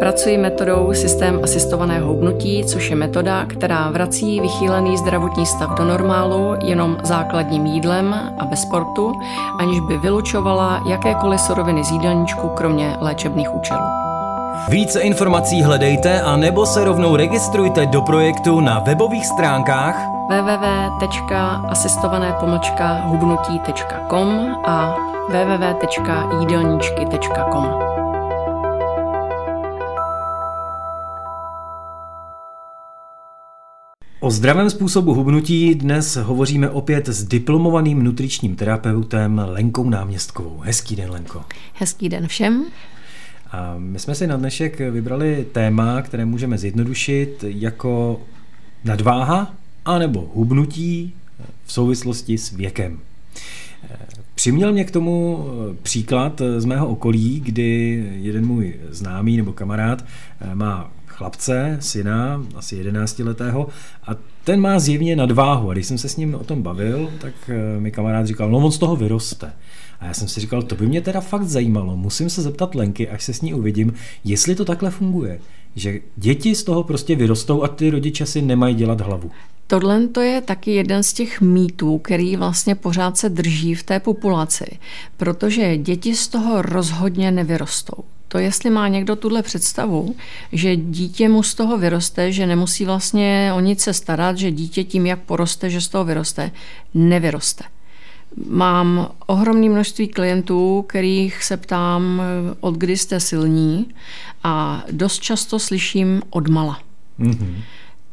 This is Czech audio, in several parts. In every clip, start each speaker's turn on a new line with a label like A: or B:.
A: Pracuji metodou systém asistovaného hubnutí, což je metoda, která vrací vychýlený zdravotní stav do normálu jenom základním jídlem a bez sportu, aniž by vylučovala jakékoliv suroviny z jídelníčku, kromě léčebných účelů.
B: Více informací hledejte a nebo se rovnou registrujte do projektu na webových stránkách
A: www.asistované-hubnutí.com a www.jídelníčky.com.
B: O zdravém způsobu hubnutí dnes hovoříme opět s diplomovaným nutričním terapeutem Lenkou Náměstkovou. Hezký den, Lenko.
A: Hezký den všem.
B: A my jsme si na dnešek vybrali téma, které můžeme zjednodušit jako nadváha anebo hubnutí v souvislosti s věkem. Přiměl mě k tomu příklad z mého okolí, kdy jeden můj známý nebo kamarád má chlapce, syna, asi 11 letého a ten má zjevně nadváhu a když jsem se s ním o tom bavil, tak eh, mi kamarád říkal, no on z toho vyroste. A já jsem si říkal, to by mě teda fakt zajímalo, musím se zeptat Lenky, až se s ní uvidím, jestli to takhle funguje. Že děti z toho prostě vyrostou a ty rodiče si nemají dělat hlavu.
A: Tohle to je taky jeden z těch mýtů, který vlastně pořád se drží v té populaci, protože děti z toho rozhodně nevyrostou. To, jestli má někdo tuhle představu, že dítě mu z toho vyroste, že nemusí vlastně o nic se starat, že dítě tím, jak poroste, že z toho vyroste, nevyroste. Mám ohromné množství klientů, kterých se ptám, od kdy jste silní a dost často slyším od mala. Mm-hmm.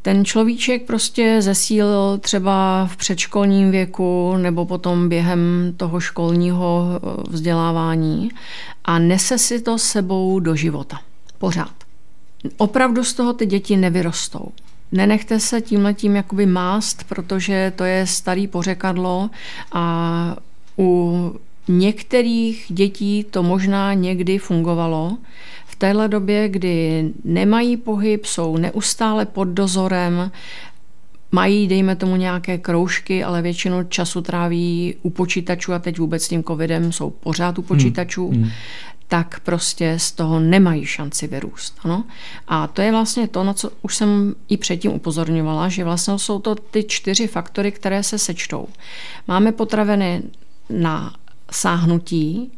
A: Ten človíček prostě zesílil třeba v předškolním věku nebo potom během toho školního eh, vzdělávání a nese si to sebou do života. Pořád. Opravdu z toho ty děti nevyrostou. Nenechte se tímhletím jakoby mást, protože to je starý pořekadlo a u některých dětí to možná někdy fungovalo, v téhle době, kdy nemají pohyb, jsou neustále pod dozorem, mají, dejme tomu, nějaké kroužky, ale většinu času tráví u počítačů a teď vůbec s tím covidem jsou pořád u hmm, počítačů, hmm. Hmm. tak prostě z toho nemají šanci vyrůst. Ano? A to je vlastně to, na co už jsem i předtím upozorňovala, že vlastně jsou to ty čtyři faktory, které se sečtou. Máme potraviny na sáhnutí,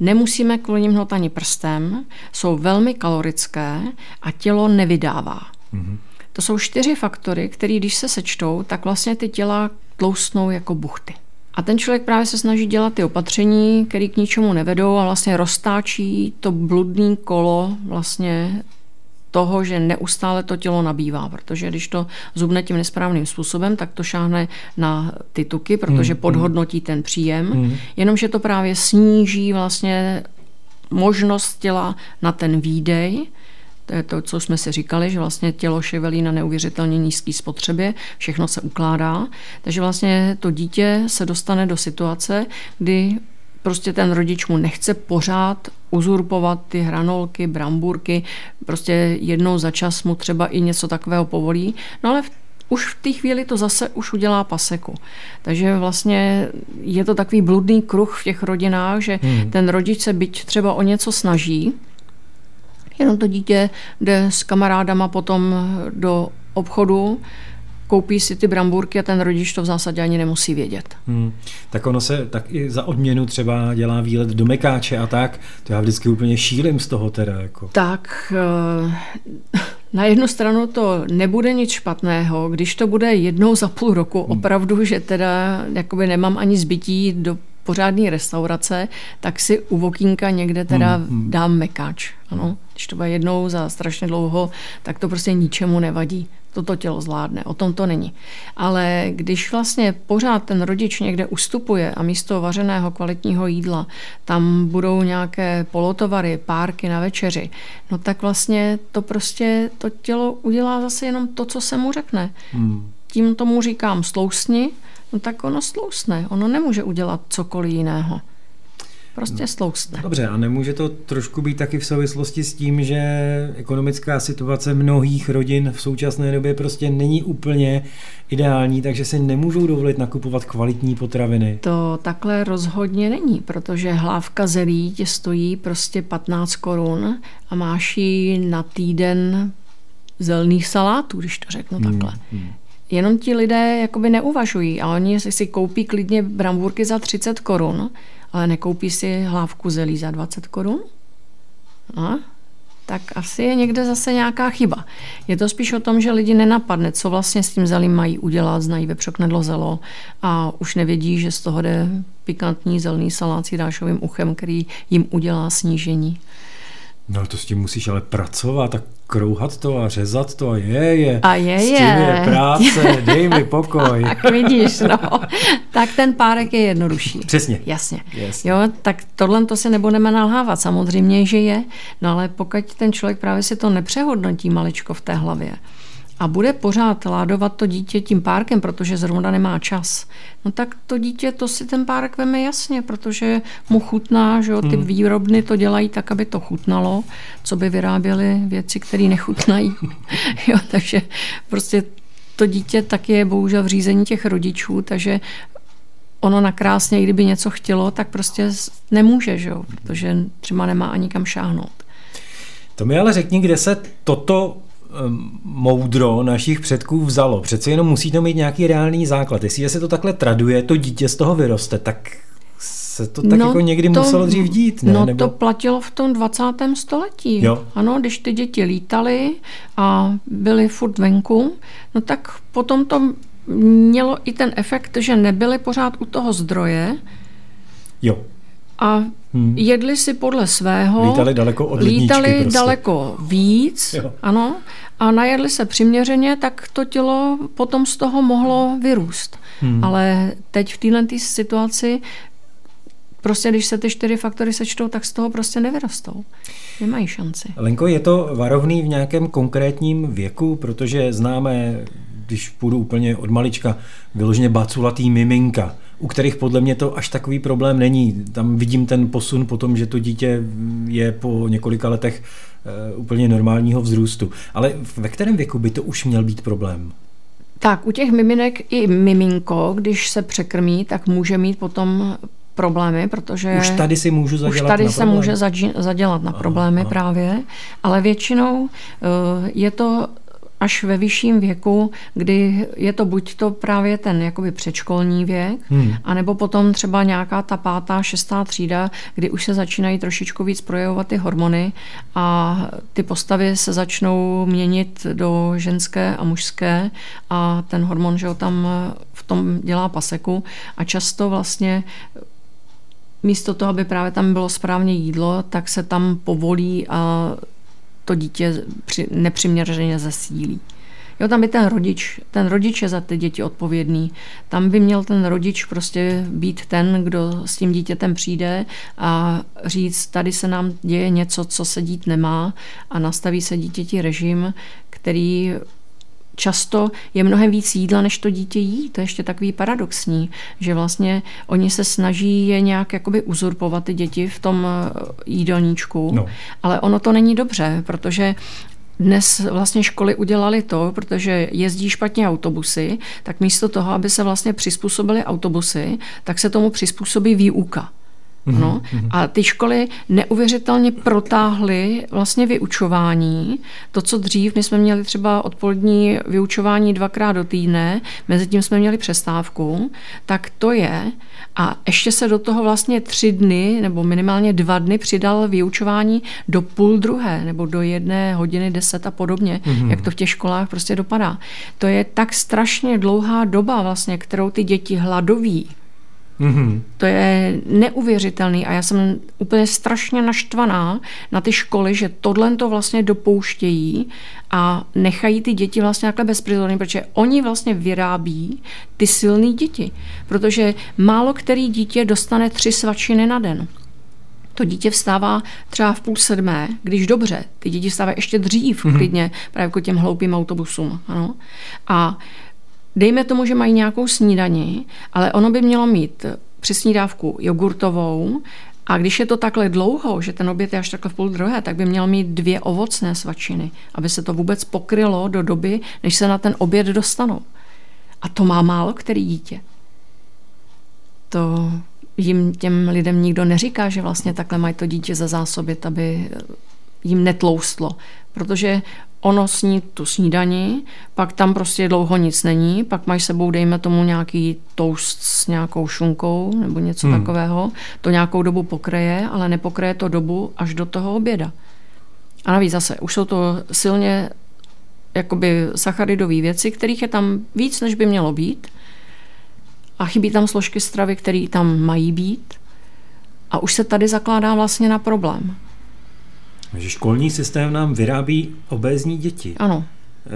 A: Nemusíme kvůli nim hnout ani prstem, jsou velmi kalorické a tělo nevydává. Mm-hmm. To jsou čtyři faktory, které když se sečtou, tak vlastně ty těla tloustnou jako buchty. A ten člověk právě se snaží dělat ty opatření, které k ničemu nevedou a vlastně roztáčí to bludný kolo vlastně toho, že neustále to tělo nabývá, protože když to zubne tím nesprávným způsobem, tak to šáhne na ty tuky, protože hmm, podhodnotí ten příjem, hmm. jenomže to právě sníží vlastně možnost těla na ten výdej, to je to, co jsme si říkali, že vlastně tělo ševelí na neuvěřitelně nízké spotřebě, všechno se ukládá. Takže vlastně to dítě se dostane do situace, kdy prostě ten rodič mu nechce pořád uzurpovat ty hranolky, brambůrky, prostě jednou za čas mu třeba i něco takového povolí, no ale v už v té chvíli to zase už udělá paseku. Takže vlastně je to takový bludný kruh v těch rodinách, že hmm. ten rodič se byť třeba o něco snaží, jenom to dítě jde s kamarádama potom do obchodu, koupí si ty brambůrky a ten rodič to v zásadě ani nemusí vědět. Hmm.
B: Tak ono se tak i za odměnu třeba dělá výlet do Mekáče a tak. To já vždycky úplně šílim z toho teda. Jako.
A: Tak eh, na jednu stranu to nebude nic špatného, když to bude jednou za půl roku, hmm. opravdu, že teda jakoby nemám ani zbytí do pořádné restaurace, tak si u vokínka někde teda hmm, hmm. dám mekáč. Ano. Když to bude jednou za strašně dlouho, tak to prostě ničemu nevadí toto tělo zvládne, o tom to není. Ale když vlastně pořád ten rodič někde ustupuje a místo vařeného kvalitního jídla tam budou nějaké polotovary, párky na večeři, no tak vlastně to prostě to tělo udělá zase jenom to, co se mu řekne. Hmm. Tím tomu říkám slousni, no tak ono slousne, ono nemůže udělat cokoliv jiného. Prostě sloustne.
B: Dobře, a nemůže to trošku být taky v souvislosti s tím, že ekonomická situace mnohých rodin v současné době prostě není úplně ideální, takže si nemůžou dovolit nakupovat kvalitní potraviny?
A: To takhle rozhodně není, protože hlávka zelí tě stojí prostě 15 korun a máš ji na týden zelných salátů, když to řeknu hmm, takhle. Hmm, hmm. Jenom ti lidé jakoby neuvažují a oni si koupí klidně brambůrky za 30 korun, ale nekoupí si hlávku zelí za 20 korun? A? tak asi je někde zase nějaká chyba. Je to spíš o tom, že lidi nenapadne, co vlastně s tím zelím mají udělat, znají vepřoknedlo zelo a už nevědí, že z toho jde pikantní zelený salát s jidášovým uchem, který jim udělá snížení.
B: No to s tím musíš ale pracovat a krouhat to a řezat to a je, je.
A: A je,
B: je. je práce, dej mi pokoj.
A: tak vidíš, no. Tak ten párek je jednodušší.
B: Přesně.
A: Jasně. Jasně. Jo, tak tohle to si nebudeme nalhávat. Samozřejmě, že je, no ale pokud ten člověk právě si to nepřehodnotí maličko v té hlavě, a bude pořád ládovat to dítě tím párkem, protože zrovna nemá čas, no tak to dítě to si ten párek veme jasně, protože mu chutná, že jo, ty hmm. výrobny to dělají tak, aby to chutnalo, co by vyráběly věci, které nechutnají. jo, takže prostě to dítě tak je bohužel v řízení těch rodičů, takže ono nakrásně, i kdyby něco chtělo, tak prostě nemůže, že jo, protože třeba nemá ani kam šáhnout.
B: To mi ale řekni, kde se toto moudro našich předků vzalo. Přece jenom musí to mít nějaký reálný základ. Jestli se to takhle traduje, to dítě z toho vyroste, tak se to tak no jako někdy to, muselo dřív dít, ne?
A: No Nebo... to platilo v tom 20. století.
B: Jo.
A: Ano, když ty děti lítaly a byly furt venku, no tak potom to mělo i ten efekt, že nebyly pořád u toho zdroje.
B: Jo.
A: A hmm. jedli si podle svého.
B: Lítali daleko od
A: Lítali
B: prostě.
A: daleko víc, jo. ano. A najedli se přiměřeně, tak to tělo potom z toho mohlo vyrůst. Hmm. Ale teď v této situaci prostě když se ty čtyři faktory sečtou, tak z toho prostě nevyrostou. Nemají šanci.
B: Lenko, je to varovný v nějakém konkrétním věku, protože známe, když půjdu úplně od malička, vyloženě baculatý miminka, u kterých podle mě to až takový problém není. Tam vidím ten posun po tom, že to dítě je po několika letech eh, úplně normálního vzrůstu. Ale ve kterém věku by to už měl být problém?
A: Tak u těch miminek i miminko, když se překrmí, tak může mít potom problémy, protože...
B: Už tady si můžu zadělat
A: Už tady
B: na
A: se může zadělat na problémy aha, aha. právě, ale většinou uh, je to až ve vyšším věku, kdy je to buď to právě ten jakoby předškolní věk, hmm. anebo potom třeba nějaká ta pátá, šestá třída, kdy už se začínají trošičku víc projevovat ty hormony a ty postavy se začnou měnit do ženské a mužské a ten hormon, že ho tam v tom dělá paseku a často vlastně místo toho, aby právě tam bylo správně jídlo, tak se tam povolí a to dítě při, nepřiměřeně zesílí. Jo, tam by ten rodič, ten rodič je za ty děti odpovědný. Tam by měl ten rodič prostě být ten, kdo s tím dítětem přijde a říct, tady se nám děje něco, co se dít nemá a nastaví se dítěti režim, který často je mnohem víc jídla, než to dítě jí. To je ještě takový paradoxní, že vlastně oni se snaží je nějak jakoby uzurpovat ty děti v tom eh, jídelníčku, no. ale ono to není dobře, protože dnes vlastně školy udělali to, protože jezdí špatně autobusy, tak místo toho, aby se vlastně přizpůsobili autobusy, tak se tomu přizpůsobí výuka. Mm-hmm. No. A ty školy neuvěřitelně protáhly vlastně vyučování. To, co dřív, my jsme měli třeba odpolední vyučování dvakrát do týdne, mezi tím jsme měli přestávku, tak to je. A ještě se do toho vlastně tři dny, nebo minimálně dva dny přidal vyučování do půl druhé, nebo do jedné hodiny deset a podobně, mm-hmm. jak to v těch školách prostě dopadá. To je tak strašně dlouhá doba vlastně, kterou ty děti hladoví Mm-hmm. To je neuvěřitelný a já jsem úplně strašně naštvaná na ty školy, že tohle to vlastně dopouštějí a nechají ty děti vlastně takhle bezprizorný, protože oni vlastně vyrábí ty silné děti, protože málo který dítě dostane tři svačiny na den. To dítě vstává třeba v půl sedmé, když dobře, ty děti vstávají ještě dřív, mm-hmm. klidně, právě jako těm hloupým autobusům. Ano. A Dejme tomu, že mají nějakou snídani, ale ono by mělo mít při snídávku jogurtovou A když je to takhle dlouho, že ten oběd je až takhle v půl druhé, tak by měl mít dvě ovocné svačiny, aby se to vůbec pokrylo do doby, než se na ten oběd dostanou. A to má málo který dítě. To jim těm lidem nikdo neříká, že vlastně takhle mají to dítě za zásobit, aby jim netloustlo. Protože ono sní tu snídani, pak tam prostě dlouho nic není, pak máš sebou, dejme tomu, nějaký toast s nějakou šunkou nebo něco hmm. takového, to nějakou dobu pokreje, ale nepokreje to dobu až do toho oběda. A navíc zase, už jsou to silně jakoby sacharidové věci, kterých je tam víc, než by mělo být. A chybí tam složky stravy, které tam mají být. A už se tady zakládá vlastně na problém.
B: Že školní systém nám vyrábí obézní děti.
A: Ano.
B: E,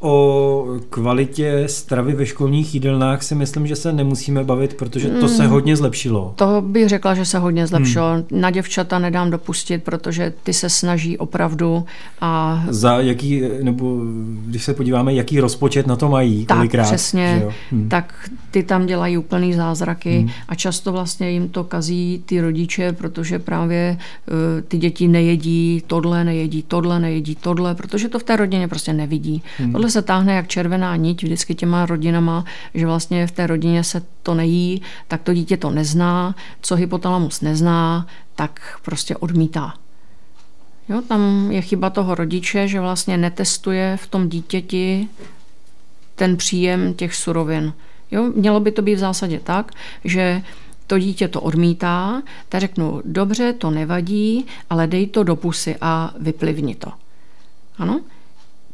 B: o kvalitě stravy ve školních jídelnách si myslím, že se nemusíme bavit, protože to se hmm. hodně zlepšilo.
A: To bych řekla, že se hodně zlepšilo. Hmm. Na děvčata nedám dopustit, protože ty se snaží opravdu. A...
B: Za jaký, nebo když se podíváme, jaký rozpočet na to mají,
A: tak,
B: kolikrát.
A: přesně, hmm. tak ty tam dělají úplný zázraky hmm. a často vlastně jim to kazí ty rodiče, protože právě uh, ty děti nejedí tohle, nejedí tohle, nejedí tohle, protože to v té rodině prostě nevidí. Hmm. Tohle se táhne jak červená niť vždycky těma rodinama, že vlastně v té rodině se to nejí, tak to dítě to nezná, co hypotalamus nezná, tak prostě odmítá. Jo, tam je chyba toho rodiče, že vlastně netestuje v tom dítěti ten příjem těch surovin. Jo, mělo by to být v zásadě tak, že to dítě to odmítá, tak řeknu, dobře, to nevadí, ale dej to do pusy a vyplivni to. Ano?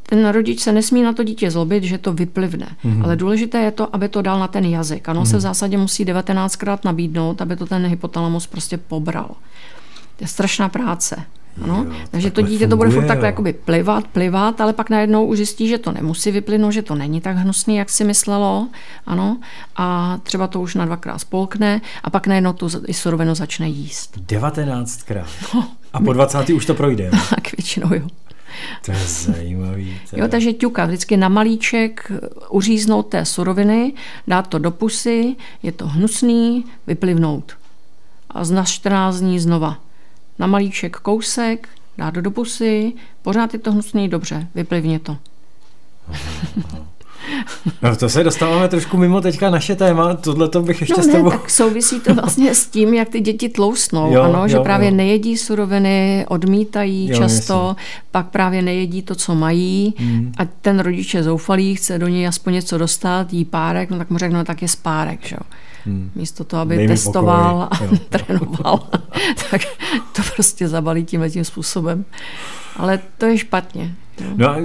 A: Ten rodič se nesmí na to dítě zlobit, že to vyplivne. Mm-hmm. Ale důležité je to, aby to dal na ten jazyk. Ano, mm-hmm. se v zásadě musí 19krát nabídnout, aby to ten hypotalamus prostě pobral. To je strašná práce. Ano? Jo, Takže to dítě funguje, to bude furt takhle jakoby plivat, plivat, ale pak najednou už zjistí, že to nemusí vyplynout, že to není tak hnusný, jak si myslelo. Ano? A třeba to už na dvakrát spolkne a pak najednou tu surovinu začne jíst.
B: 19krát. No, a po 20. už to projde.
A: Tak většinou jo.
B: To je zajímavý.
A: To jo, takže ťuka vždycky na malíček uříznout té suroviny, dát to do pusy, je to hnusný, vyplivnout. A z 14 dní znova. Na malíček kousek, dát do pusy, pořád je to hnusný, dobře, vyplivně to. Aha,
B: aha. No to se dostáváme trošku mimo teďka naše téma, tohle to bych ještě
A: no
B: ne, s tebou...
A: tak souvisí to vlastně s tím, jak ty děti tloustnou, jo, ano, jo, že právě jo. nejedí suroviny, odmítají jo, často, jasný. pak právě nejedí to, co mají hmm. a ten rodič je zoufalý, chce do něj aspoň něco dostat, jí párek, no tak mu řekne, no tak je spárek, že jo. Hmm. Místo toho, aby Dej testoval a jo. trénoval, tak to prostě zabalí tímhle tím způsobem. Ale to je špatně.
B: No a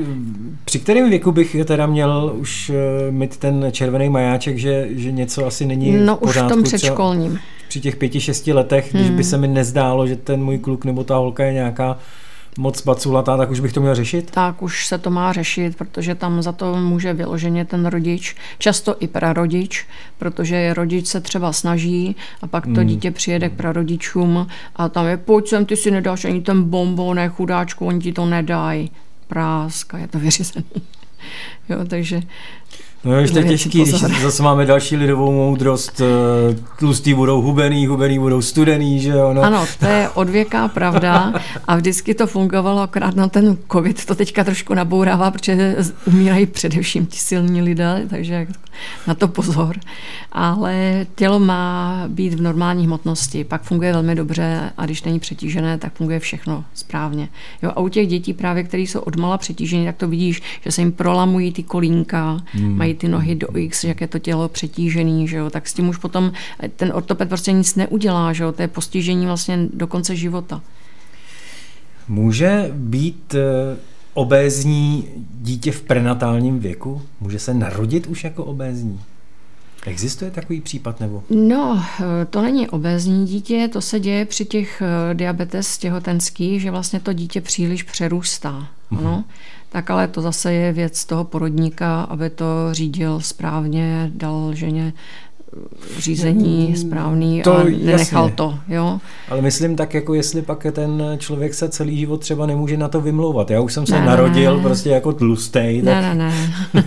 B: při kterém věku bych teda měl už eh, mít ten červený majáček, že, že něco asi není
A: No
B: v pořádku,
A: už v tom předškolním.
B: Při těch pěti, šesti letech, hmm. když by hmm. se mi nezdálo, že ten můj kluk nebo ta holka je nějaká moc baculatá, tak už bych to měl řešit?
A: Tak už se to má řešit, protože tam za to může vyloženě ten rodič, často i prarodič, protože rodič se třeba snaží a pak to hmm. dítě přijede k prarodičům a tam je, pojď sem, ty si nedáš ani ten bonbon, ne chudáčku, oni ti to nedají prásk a je to vyřízený. jo, takže
B: No je to těžký, když zase máme další lidovou moudrost, eh, tlustý budou hubený, hubený budou studený, že jo? No.
A: Ano, to je odvěká pravda a vždycky to fungovalo, akorát na ten covid to teďka trošku nabourává, protože umírají především ti silní lidé, takže na to pozor. Ale tělo má být v normální hmotnosti, pak funguje velmi dobře a když není přetížené, tak funguje všechno správně. Jo, a u těch dětí právě, které jsou odmala přetížené, tak to vidíš, že se jim prolamují ty kolínka, hmm. mají ty nohy do X, jak je to tělo přetížený, že jo, tak s tím už potom ten ortoped prostě nic neudělá, že jo, to je postižení vlastně do konce života.
B: Může být eh, obézní dítě v prenatálním věku? Může se narodit už jako obézní? Existuje takový případ nebo?
A: No, to není obézní dítě, to se děje při těch eh, diabetes těhotenských, že vlastně to dítě příliš přerůstá. Mm-hmm. Ano? Tak ale to zase je věc toho porodníka, aby to řídil správně, dal ženě řízení správný to, a nenechal jasně. to. Jo?
B: Ale myslím tak, jako jestli pak ten člověk se celý život třeba nemůže na to vymlouvat. Já už jsem se ne, narodil ne. prostě jako tlustej.
A: Ne, tak... ne, ne.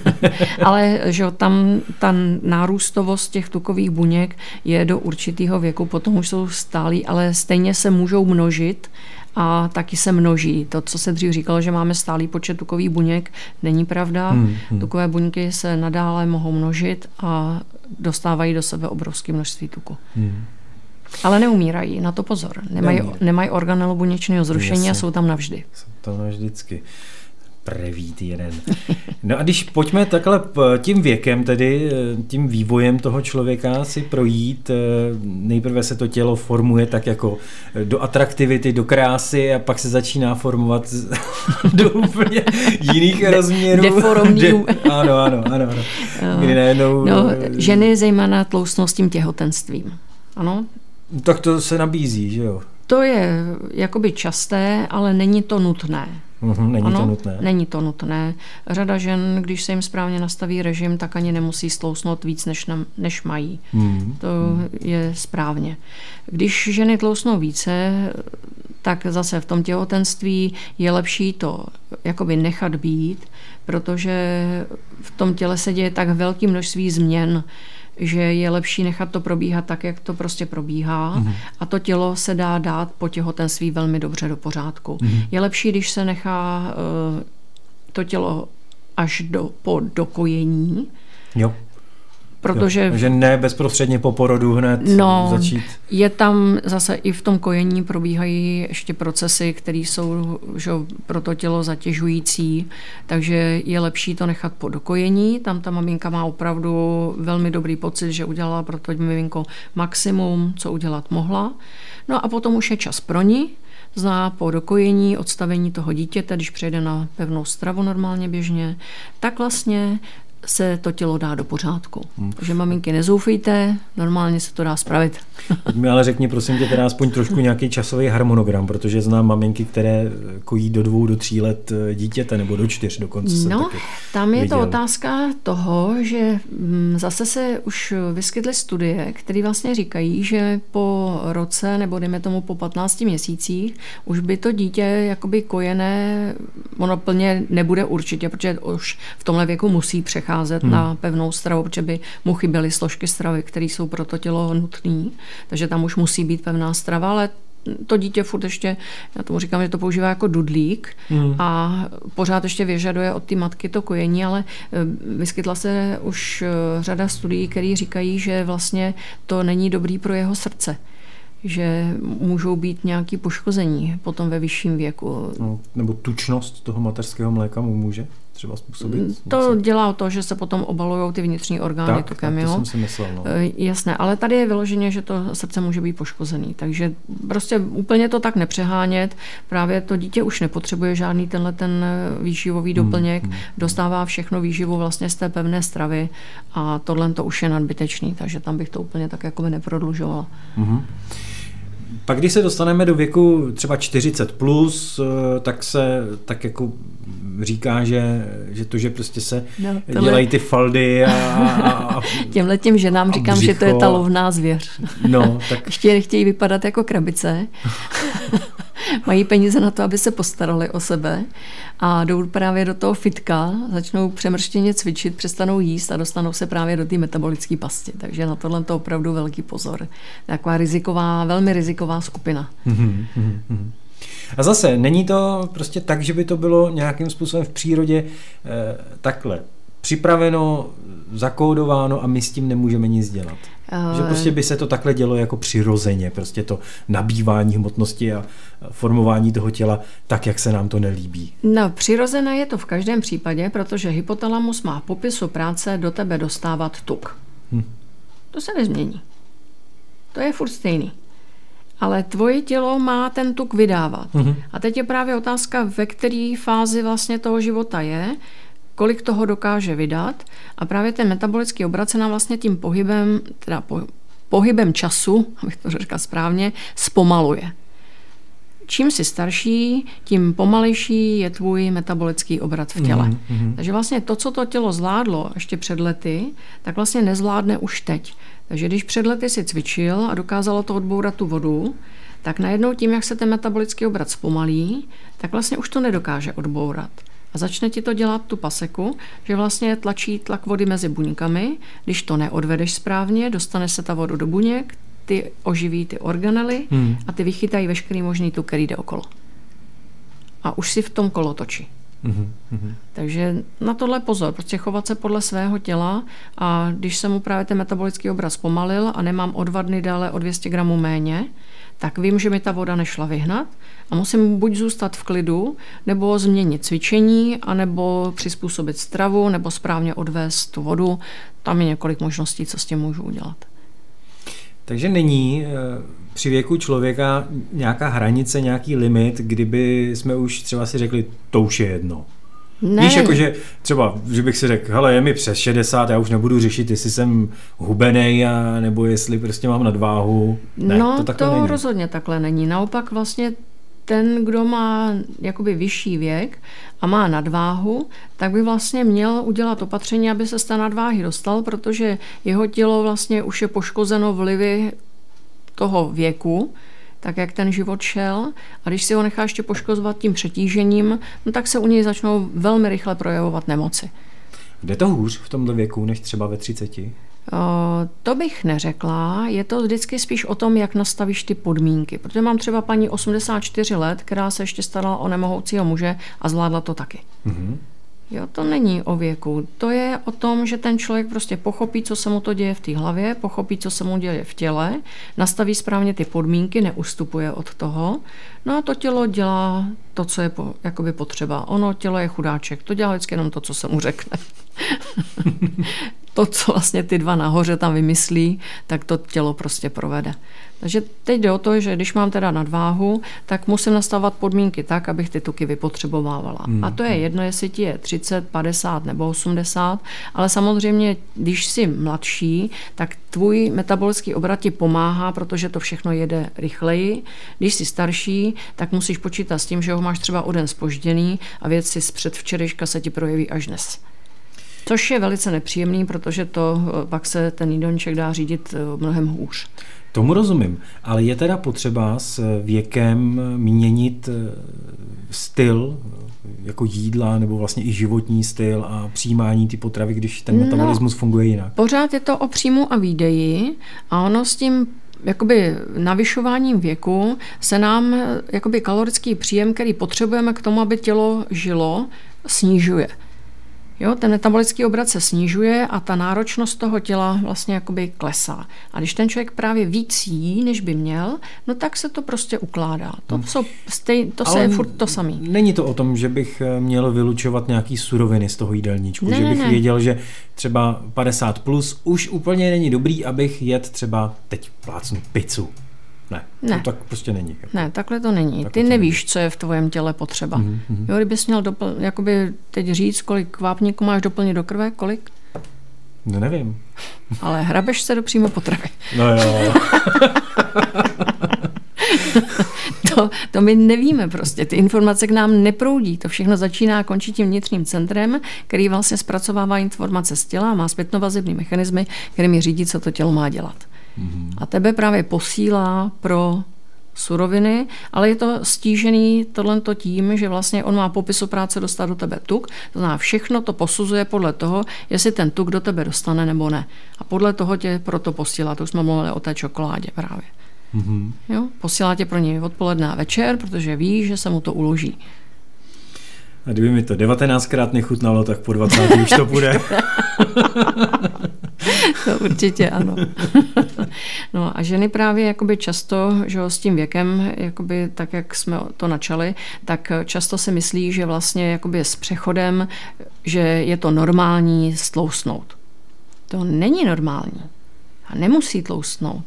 A: Ale že tam ta nárůstovost těch tukových buněk je do určitého věku, potom už jsou stálí, ale stejně se můžou množit a taky se množí. To, co se dřív říkalo, že máme stálý počet tukových buněk, není pravda. Hmm, hmm. Tukové buňky se nadále mohou množit a dostávají do sebe obrovské množství tuku. Hmm. Ale neumírají, na to pozor. Nemají, nemají organelu buněčného zrušení Jasně. a jsou tam navždy.
B: Jsou tam navždycky. Prevít jeden. No a když pojďme takhle tím věkem, tedy eh, tím vývojem toho člověka si projít, eh, nejprve se to tělo formuje tak jako eh, do atraktivity, do krásy a pak se začíná formovat do úplně jiných rozměrů.
A: Deformní. De,
B: ano, ano, ano. ano. Kdy najednou...
A: No, ženy zejména tloustnou s tím těhotenstvím. Ano.
B: Tak to se nabízí, že jo?
A: To je jakoby časté, ale není to nutné.
B: Mm-hmm, není ano, to nutné.
A: Není to nutné. Řada žen, když se jim správně nastaví režim, tak ani nemusí stlousnout víc, než, na, než mají. Mm-hmm. To mm. je správně. Když ženy tlousnou více, tak zase v tom těhotenství je lepší to jakoby nechat být, protože v tom těle se děje tak velké množství změn, že je lepší nechat to probíhat tak, jak to prostě probíhá mm-hmm. a to tělo se dá dát po těhotenství velmi dobře do pořádku. Mm-hmm. Je lepší, když se nechá uh, to tělo až do, po dokojení,
B: jo.
A: Protože,
B: jo, že ne bezprostředně po porodu hned
A: no,
B: začít.
A: Je tam zase i v tom kojení probíhají ještě procesy, které jsou že, pro to tělo zatěžující, takže je lepší to nechat po dokojení. Tam ta maminka má opravdu velmi dobrý pocit, že udělala pro to miminko maximum, co udělat mohla. No a potom už je čas pro ní, zná po dokojení, odstavení toho dítěte, když přejde na pevnou stravu normálně běžně, tak vlastně se to tělo dá do pořádku. Hmm. Takže maminky nezoufejte, normálně se to dá spravit.
B: mi ale řekni prosím tě teda aspoň trošku nějaký časový harmonogram, protože znám maminky, které kojí do dvou, do tří let eh, dítěte nebo do čtyř dokonce.
A: No, tam je viděl. to otázka toho, že mm, zase se už vyskytly studie, které vlastně říkají, že po roce nebo dejme tomu po 15 měsících už by to dítě jakoby kojené, ono plně nebude určitě, protože už v tomhle věku musí přecházet přecházet hmm. na pevnou stravu, protože by mu chyběly složky stravy, které jsou pro to tělo nutné. Takže tam už musí být pevná strava, ale to dítě furt ještě, já tomu říkám, že to používá jako dudlík hmm. a pořád ještě vyžaduje od té matky to kojení, ale eh, vyskytla se už eh, řada studií, které říkají, že vlastně to není dobrý pro jeho srdce že můžou být nějaké poškození potom ve vyšším věku.
B: No, nebo tučnost toho mateřského mléka mu může? Třeba způsobit?
A: To dělá to, že se potom obalují ty vnitřní orgány
B: tak,
A: tukem.
B: Tak, to jo? jsem si myslel. No.
A: E, jasné, ale tady je vyloženě, že to srdce může být poškozený. Takže prostě úplně to tak nepřehánět. Právě to dítě už nepotřebuje žádný tenhle ten výživový hmm, doplněk. Hmm, hmm. Dostává všechno výživu vlastně z té pevné stravy a tohle to už je nadbytečný, takže tam bych to úplně tak jako by neprodlužovala. Hmm.
B: Pak když se dostaneme do věku třeba 40 plus, e, tak se tak jako říká, že, že to, že prostě se no, tohle... dělají ty faldy a, a, a
A: Těmhle těm ženám a říkám, břicho. že to je ta lovná zvěř.
B: No, tak...
A: Ještě nechtějí vypadat jako krabice. Mají peníze na to, aby se postarali o sebe a jdou právě do toho fitka, začnou přemrštěně cvičit, přestanou jíst a dostanou se právě do té metabolické pasti. Takže na tohle to opravdu velký pozor. Taková riziková, velmi riziková skupina. Mm-hmm, mm-hmm.
B: A zase, není to prostě tak, že by to bylo nějakým způsobem v přírodě eh, takhle připraveno, zakódováno a my s tím nemůžeme nic dělat. Ale... Že prostě by se to takhle dělo jako přirozeně, prostě to nabývání hmotnosti a formování toho těla tak, jak se nám to nelíbí.
A: No, přirozené je to v každém případě, protože hypotalamus má popisu práce do tebe dostávat tuk. Hm. To se nezmění. To je furt stejný ale tvoje tělo má ten tuk vydávat. Mm-hmm. A teď je právě otázka, ve které fázi vlastně toho života je, kolik toho dokáže vydat a právě ten metabolický obrat se nám vlastně tím pohybem, teda po, pohybem času, abych to řekla správně, zpomaluje. Čím jsi starší, tím pomalejší je tvůj metabolický obrat v těle. Mm-hmm. Takže vlastně to, co to tělo zvládlo ještě před lety, tak vlastně nezvládne už teď. Takže když před lety si cvičil a dokázalo to odbourat tu vodu, tak najednou tím, jak se ten metabolický obrat zpomalí, tak vlastně už to nedokáže odbourat. A začne ti to dělat tu paseku, že vlastně tlačí tlak vody mezi buňkami. Když to neodvedeš správně, dostane se ta voda do buněk, ty oživí ty organely hmm. a ty vychytají veškerý možný tuk, který jde okolo. A už si v tom kolo točí. Mm-hmm. Takže na tohle pozor, prostě chovat se podle svého těla a když se mu právě ten metabolický obraz pomalil a nemám o dva dny dále o 200 gramů méně, tak vím, že mi ta voda nešla vyhnat a musím buď zůstat v klidu, nebo změnit cvičení, anebo přizpůsobit stravu, nebo správně odvést tu vodu. Tam je několik možností, co s tím můžu udělat.
B: Takže není eh, při věku člověka nějaká hranice, nějaký limit, kdyby jsme už třeba si řekli, to už je jedno. Ne. Víš, jakože třeba, že bych si řekl, hele, je mi přes 60, já už nebudu řešit, jestli jsem hubený, a, nebo jestli prostě mám nadváhu. Ne,
A: no, to, takhle to není. rozhodně takhle není. Naopak vlastně ten, kdo má jakoby vyšší věk a má nadváhu, tak by vlastně měl udělat opatření, aby se z té nadváhy dostal, protože jeho tělo vlastně už je poškozeno vlivy toho věku, tak jak ten život šel. A když si ho nechá ještě poškozovat tím přetížením, no tak se u něj začnou velmi rychle projevovat nemoci.
B: Jde to hůř v tomto věku než třeba ve 30?
A: To bych neřekla, je to vždycky spíš o tom, jak nastavíš ty podmínky. Protože mám třeba paní 84 let, která se ještě starala o nemohoucího muže a zvládla to taky. Mm-hmm. Jo, to není o věku. To je o tom, že ten člověk prostě pochopí, co se mu to děje v té hlavě, pochopí, co se mu děje v těle, nastaví správně ty podmínky, neustupuje od toho. No a to tělo dělá to, co je po, jakoby potřeba. Ono, tělo je chudáček, to dělá vždycky jenom to, co se mu řekne. to, co vlastně ty dva nahoře tam vymyslí, tak to tělo prostě provede. Takže teď jde o to, že když mám teda nadváhu, tak musím nastavovat podmínky tak, abych ty tuky vypotřebovávala. Hmm. A to je jedno, jestli ti je 30, 50 nebo 80, ale samozřejmě, když jsi mladší, tak tvůj metabolický obrat ti pomáhá, protože to všechno jede rychleji. Když jsi starší, tak musíš počítat s tím, že ho máš třeba o den spožděný a věci z předvčerejška se ti projeví až dnes. Což je velice nepříjemný, protože to eh, pak se ten jídelníček dá řídit eh, mnohem hůř.
B: Tomu rozumím, ale je teda potřeba s věkem měnit eh, styl jako jídla nebo vlastně i životní styl a přijímání ty potravy, když ten no, metabolismus no, funguje jinak?
A: Pořád je to o příjmu a výdeji a ono s tím jakoby navyšováním věku se nám jakoby kalorický příjem, který potřebujeme k tomu, aby tělo žilo, snižuje. Jo, ten metabolický obrat se snižuje a ta náročnost toho těla vlastně jakoby klesá. A když ten člověk právě víc jí, než by měl, no tak se to prostě ukládá. To, hmm. jsou stej, to se je furt to samý.
B: Není to o tom, že bych eh, měl vylučovat nějaký suroviny z toho jídelníčku, ne, že bych ne. věděl, že třeba 50 plus už úplně není dobrý, abych jet třeba teď plácnu pizzu. Ne, ne. To tak prostě není.
A: Jako. Ne, takhle to není. Takhle Ty nevíš, není. co je v tvojem těle potřeba. Mm-hmm. Jo, kdybys měl dopl- jakoby teď říct, kolik vápníků máš doplnit do krve, kolik?
B: No nevím.
A: Ale hrabeš se do přímo potravy.
B: No jo.
A: to, to my nevíme prostě. Ty informace k nám neproudí. To všechno začíná a končí tím vnitřním centrem, který vlastně zpracovává informace z těla, má zpětnovazební mechanismy, kterými řídí, co to tělo má dělat. Mm-hmm. A tebe právě posílá pro suroviny, ale je to stížený tohle tím, že vlastně on má popisu práce dostat do tebe tuk, to znamená všechno to posuzuje podle toho, jestli ten tuk do tebe dostane nebo ne. A podle toho tě proto posílá, to už jsme mluvili o té čokoládě právě. Mm-hmm. Jo? Posílá tě pro něj odpoledne a večer, protože ví, že se mu to uloží.
B: A kdyby mi to 19krát nechutnalo, tak po 20. už to bude.
A: to určitě ano. no a ženy právě jakoby často, že s tím věkem, jakoby tak, jak jsme to načali, tak často si myslí, že vlastně jakoby s přechodem, že je to normální stlousnout. To není normální. A nemusí tlousnout.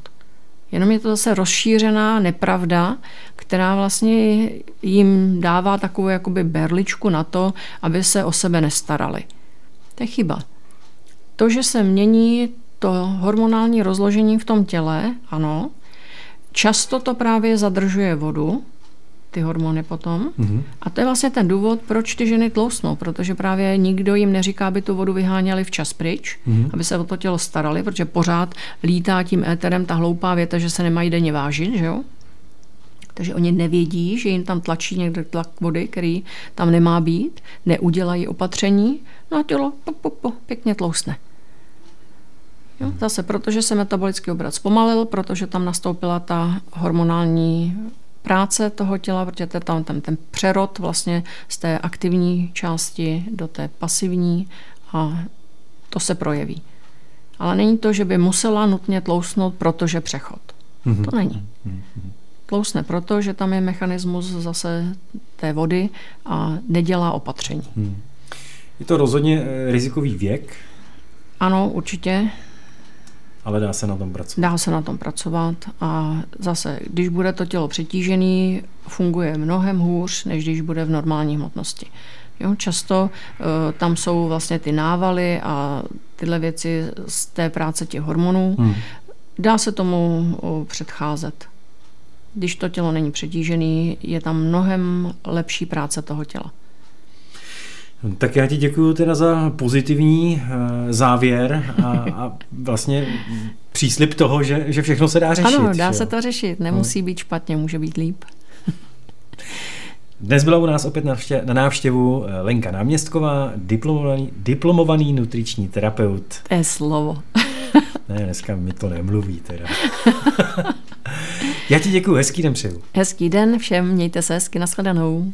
A: Jenom je to zase rozšířená nepravda, která vlastně jim dává takovou jakoby berličku na to, aby se o sebe nestarali. To je chyba. To, že se mění to hormonální rozložení v tom těle, ano, často to právě zadržuje vodu, ty hormony potom. Mm-hmm. A to je vlastně ten důvod, proč ty ženy tlousnou, protože právě nikdo jim neříká, aby tu vodu vyháněli včas pryč, mm-hmm. aby se o to tělo starali, protože pořád lítá tím éterem ta hloupá věta, že se nemají denně vážit, že jo? Takže oni nevědí, že jim tam tlačí někde tlak vody, který tam nemá být, neudělají opatření, no a tělo po, po, po, pěkně tlousne. Jo, zase protože se metabolický obrat zpomalil, protože tam nastoupila ta hormonální práce toho těla, protože to je tam ten, ten přerod vlastně z té aktivní části do té pasivní a to se projeví. Ale není to, že by musela nutně tlousnout, protože přechod. Mm-hmm. To není. Mm-hmm. Tlousne proto, že tam je mechanismus zase té vody a nedělá opatření. Mm.
B: Je to rozhodně eh, rizikový věk?
A: Ano, určitě.
B: Ale dá se na tom pracovat.
A: Dá se na tom pracovat a zase, když bude to tělo přetížené, funguje mnohem hůř, než když bude v normální hmotnosti. Jo, často uh, tam jsou vlastně ty návaly a tyhle věci z té práce těch hormonů. Hmm. Dá se tomu uh, předcházet. Když to tělo není přetížené, je tam mnohem lepší práce toho těla.
B: Tak já ti děkuji teda za pozitivní uh, závěr a, a vlastně příslip toho, že, že všechno se dá řešit.
A: Ano, dá že? se to řešit. Nemusí být špatně, může být líp.
B: Dnes byla u nás opět na návštěvu eh, Lenka Náměstková, diplomovaný, diplomovaný nutriční terapeut.
A: To je slovo.
B: ne, dneska mi to nemluví teda. Já ti děkuji, hezký den přeju.
A: Hezký den všem, mějte se hezky, nashledanou.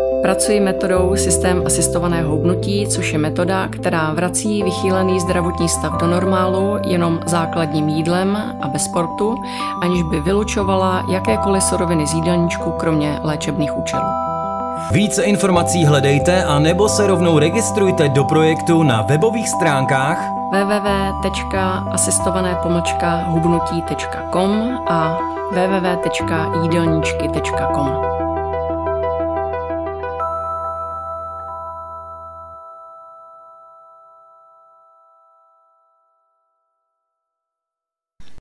A: Pracuji metodou systém asistovaného hubnutí, což je metoda, která vrací vychýlený zdravotní stav do normálu jenom základním jídlem a bez sportu, aniž by vylučovala jakékoliv suroviny z jídelníčku, kromě léčebných účelů.
C: Více informací hledejte a nebo se rovnou registrujte do projektu na webových stránkách
A: www.asistované-hubnutí.com a www.jídelníčky.com.